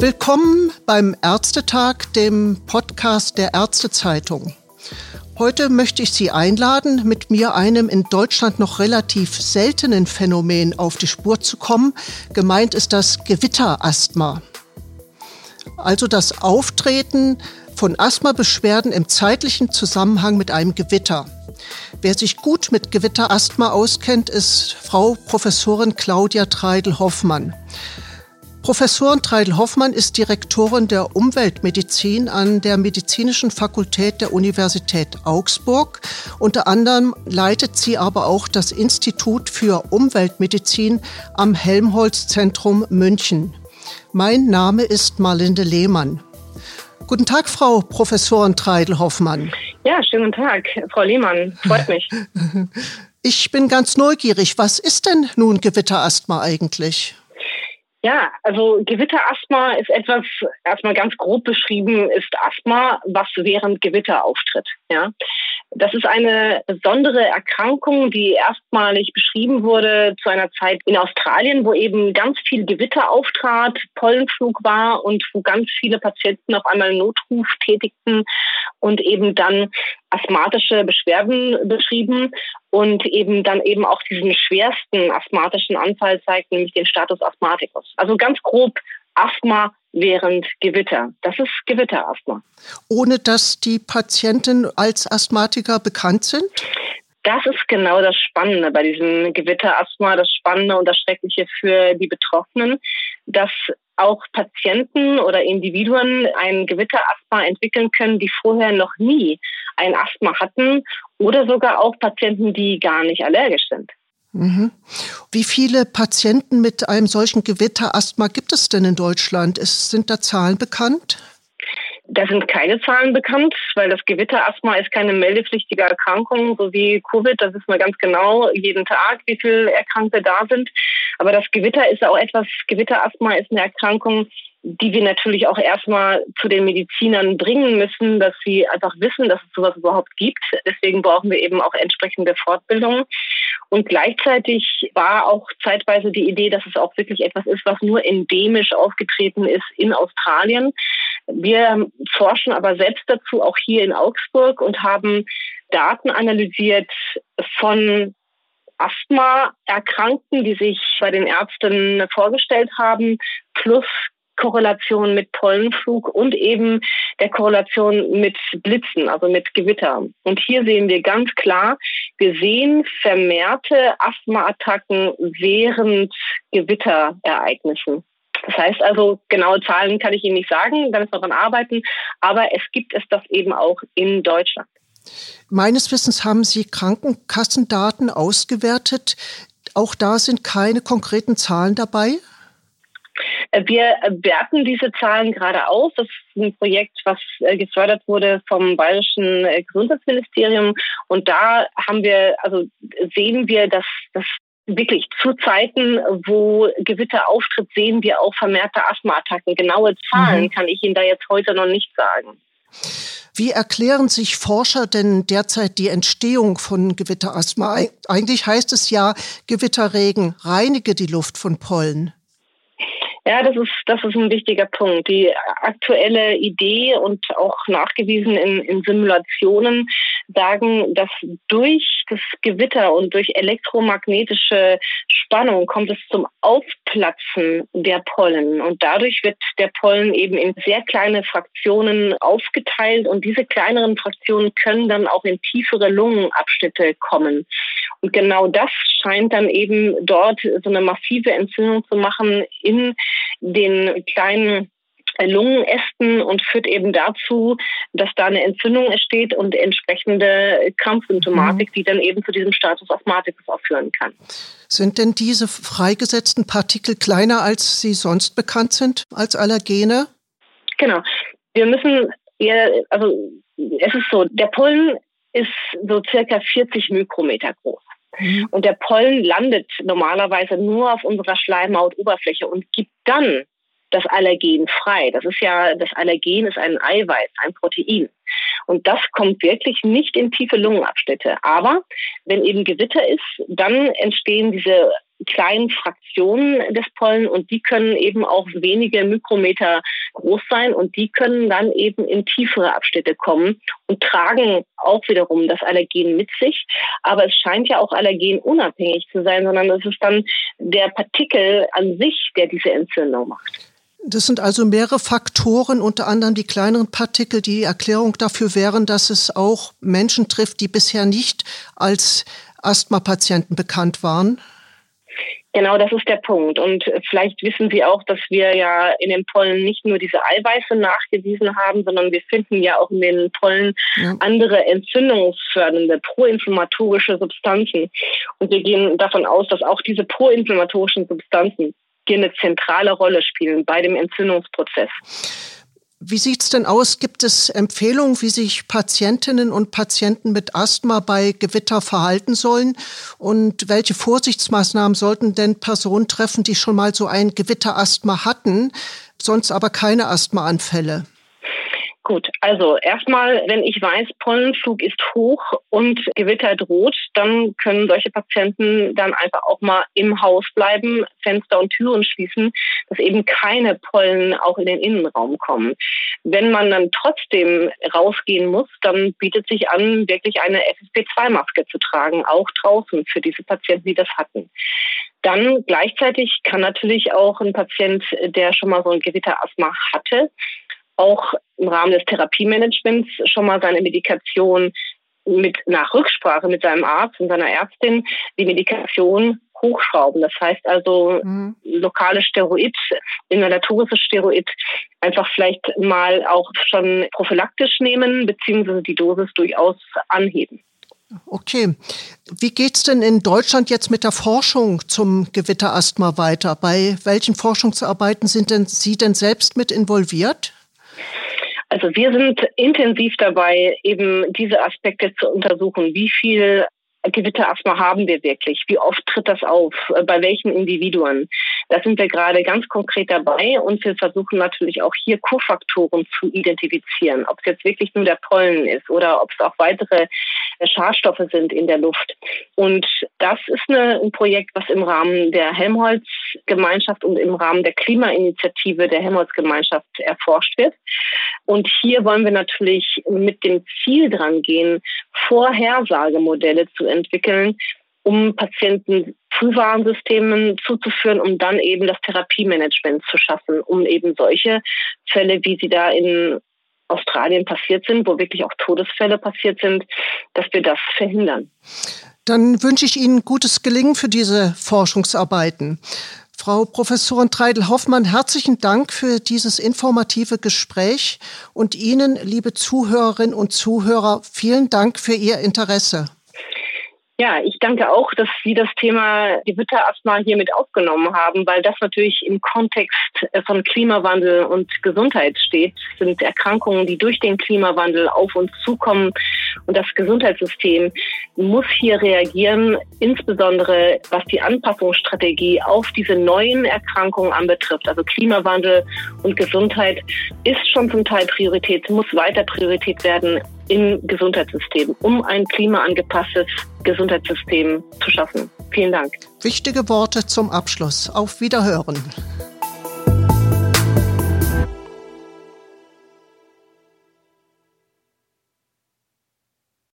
Willkommen beim Ärztetag, dem Podcast der Ärztezeitung. Heute möchte ich Sie einladen, mit mir einem in Deutschland noch relativ seltenen Phänomen auf die Spur zu kommen. Gemeint ist das Gewitterasthma. Also das Auftreten von Asthmabeschwerden im zeitlichen Zusammenhang mit einem Gewitter. Wer sich gut mit Gewitterasthma auskennt, ist Frau Professorin Claudia Treidel-Hoffmann. Professorin Treidel-Hoffmann ist Direktorin der Umweltmedizin an der Medizinischen Fakultät der Universität Augsburg. Unter anderem leitet sie aber auch das Institut für Umweltmedizin am Helmholtz-Zentrum München. Mein Name ist Marlinde Lehmann. Guten Tag, Frau Professorin Treidel-Hoffmann. Ja, schönen Tag, Frau Lehmann. Freut mich. Ich bin ganz neugierig. Was ist denn nun Gewitterasthma eigentlich? Ja, also Gewitterasthma ist etwas, erstmal ganz grob beschrieben, ist Asthma, was während Gewitter auftritt. Ja. Das ist eine besondere Erkrankung, die erstmalig beschrieben wurde zu einer Zeit in Australien, wo eben ganz viel Gewitter auftrat, Pollenflug war und wo ganz viele Patienten auf einmal Notruf tätigten und eben dann asthmatische Beschwerden beschrieben und eben dann eben auch diesen schwersten asthmatischen Anfall zeigt, nämlich den Status Asthmaticus. Also ganz grob Asthma während Gewitter. Das ist Gewitterasthma. Ohne dass die Patienten als Asthmatiker bekannt sind? Das ist genau das Spannende bei diesem Gewitterasthma, das Spannende und das Schreckliche für die Betroffenen, dass auch Patienten oder Individuen ein Gewitterasthma entwickeln können, die vorher noch nie ein Asthma hatten oder sogar auch Patienten, die gar nicht allergisch sind. Mhm. Wie viele Patienten mit einem solchen Gewitterasthma gibt es denn in Deutschland? Ist, sind da Zahlen bekannt? Da sind keine Zahlen bekannt, weil das Gewitterasthma ist keine meldepflichtige Erkrankung, so wie Covid. Das wissen wir ganz genau jeden Tag, wie viele Erkrankte da sind. Aber das Gewitter ist auch etwas, Gewitterasthma ist eine Erkrankung, die wir natürlich auch erstmal zu den Medizinern bringen müssen, dass sie einfach wissen, dass es sowas überhaupt gibt. Deswegen brauchen wir eben auch entsprechende Fortbildungen. Und gleichzeitig war auch zeitweise die Idee, dass es auch wirklich etwas ist, was nur endemisch aufgetreten ist in Australien. Wir forschen aber selbst dazu auch hier in Augsburg und haben Daten analysiert von Asthma-Erkrankten, die sich bei den Ärzten vorgestellt haben, plus Korrelation mit Pollenflug und eben der Korrelation mit Blitzen, also mit Gewitter. Und hier sehen wir ganz klar, wir sehen vermehrte Asthmaattacken während Gewitterereignissen. Das heißt also, genaue Zahlen kann ich Ihnen nicht sagen, da müssen wir dran arbeiten, aber es gibt es das eben auch in Deutschland. Meines Wissens haben Sie Krankenkassendaten ausgewertet. Auch da sind keine konkreten Zahlen dabei? Wir werten diese Zahlen gerade aus. Das ist ein Projekt, was äh, gefördert wurde vom Bayerischen äh, Gesundheitsministerium. Und da haben wir, also sehen wir, dass das wirklich zu Zeiten, wo Gewitter auftritt, sehen wir auch vermehrte Asthmaattacken. Genaue Zahlen mhm. kann ich Ihnen da jetzt heute noch nicht sagen. Wie erklären sich Forscher denn derzeit die Entstehung von Gewitterasthma? Eigentlich heißt es ja, Gewitterregen reinige die Luft von Pollen. Ja, das ist, das ist ein wichtiger Punkt. Die aktuelle Idee und auch nachgewiesen in, in Simulationen sagen, dass durch das Gewitter und durch elektromagnetische Spannung kommt es zum Aufplatzen der Pollen. Und dadurch wird der Pollen eben in sehr kleine Fraktionen aufgeteilt. Und diese kleineren Fraktionen können dann auch in tiefere Lungenabschnitte kommen. Und genau das scheint dann eben dort so eine massive Entzündung zu machen in den kleinen Lungenästen und führt eben dazu, dass da eine Entzündung entsteht und entsprechende Krampfsymptomatik, mhm. die dann eben zu diesem Status Asthmaticus auch führen kann. Sind denn diese freigesetzten Partikel kleiner, als sie sonst bekannt sind, als Allergene? Genau. Wir müssen, eher, also es ist so, der Pollen ist so circa 40 Mikrometer groß. Mhm. Und der Pollen landet normalerweise nur auf unserer Schleimhautoberfläche und gibt dann das Allergen frei. Das ist ja, das Allergen ist ein Eiweiß, ein Protein. Und das kommt wirklich nicht in tiefe Lungenabschnitte. Aber wenn eben Gewitter ist, dann entstehen diese kleinen Fraktionen des Pollen und die können eben auch wenige Mikrometer groß sein und die können dann eben in tiefere Abschnitte kommen und tragen auch wiederum das Allergen mit sich. Aber es scheint ja auch allergenunabhängig zu sein, sondern es ist dann der Partikel an sich, der diese Entzündung macht. Das sind also mehrere Faktoren, unter anderem die kleineren Partikel, die Erklärung dafür wären, dass es auch Menschen trifft, die bisher nicht als Asthma-Patienten bekannt waren. Genau, das ist der Punkt. Und vielleicht wissen Sie auch, dass wir ja in den Pollen nicht nur diese Eiweiße nachgewiesen haben, sondern wir finden ja auch in den Pollen ja. andere entzündungsfördernde, proinflammatorische Substanzen. Und wir gehen davon aus, dass auch diese proinflammatorischen Substanzen hier eine zentrale Rolle spielen bei dem Entzündungsprozess. Wie sieht es denn aus? Gibt es Empfehlungen, wie sich Patientinnen und Patienten mit Asthma bei Gewitter verhalten sollen? Und welche Vorsichtsmaßnahmen sollten denn Personen treffen, die schon mal so ein Gewitterasthma hatten, sonst aber keine Asthmaanfälle? Gut, also erstmal, wenn ich weiß, Pollenflug ist hoch und Gewitter droht, dann können solche Patienten dann einfach auch mal im Haus bleiben, Fenster und Türen schließen, dass eben keine Pollen auch in den Innenraum kommen. Wenn man dann trotzdem rausgehen muss, dann bietet sich an, wirklich eine FFP2-Maske zu tragen, auch draußen für diese Patienten, die das hatten. Dann gleichzeitig kann natürlich auch ein Patient, der schon mal so ein Gewitterasthma hatte, auch im Rahmen des Therapiemanagements schon mal seine Medikation mit nach Rücksprache mit seinem Arzt und seiner Ärztin die Medikation hochschrauben. Das heißt also mhm. lokale Steroid, inhalatorisches Steroid einfach vielleicht mal auch schon prophylaktisch nehmen beziehungsweise die Dosis durchaus anheben. Okay. Wie geht es denn in Deutschland jetzt mit der Forschung zum Gewitterasthma weiter? Bei welchen Forschungsarbeiten sind denn Sie denn selbst mit involviert? Also wir sind intensiv dabei, eben diese Aspekte zu untersuchen. Wie viel Gewitterasthma haben wir wirklich? Wie oft tritt das auf? Bei welchen Individuen? Da sind wir gerade ganz konkret dabei und wir versuchen natürlich auch hier Kofaktoren zu identifizieren, ob es jetzt wirklich nur der Pollen ist oder ob es auch weitere Schadstoffe sind in der Luft. Und das ist eine, ein Projekt, was im Rahmen der Helmholtz-Gemeinschaft und im Rahmen der Klimainitiative der Helmholtz-Gemeinschaft erforscht wird. Und hier wollen wir natürlich mit dem Ziel dran gehen, Vorhersagemodelle zu entwickeln, um Patienten Frühwarnsystemen zuzuführen, um dann eben das Therapiemanagement zu schaffen, um eben solche Fälle, wie sie da in Australien passiert sind, wo wirklich auch Todesfälle passiert sind, dass wir das verhindern. Dann wünsche ich Ihnen gutes Gelingen für diese Forschungsarbeiten. Frau Professorin Treidel-Hoffmann, herzlichen Dank für dieses informative Gespräch und Ihnen, liebe Zuhörerinnen und Zuhörer, vielen Dank für Ihr Interesse. Ja, ich danke auch, dass Sie das Thema Gewitterasthma hier mit aufgenommen haben, weil das natürlich im Kontext äh, von Klimawandel und Gesundheit steht. Das sind Erkrankungen, die durch den Klimawandel auf uns zukommen. Und das Gesundheitssystem muss hier reagieren, insbesondere was die Anpassungsstrategie auf diese neuen Erkrankungen anbetrifft. Also Klimawandel und Gesundheit ist schon zum Teil Priorität, muss weiter Priorität werden im Gesundheitssystem, um ein klimaangepasstes Gesundheitssystem zu schaffen. Vielen Dank. Wichtige Worte zum Abschluss. Auf Wiederhören.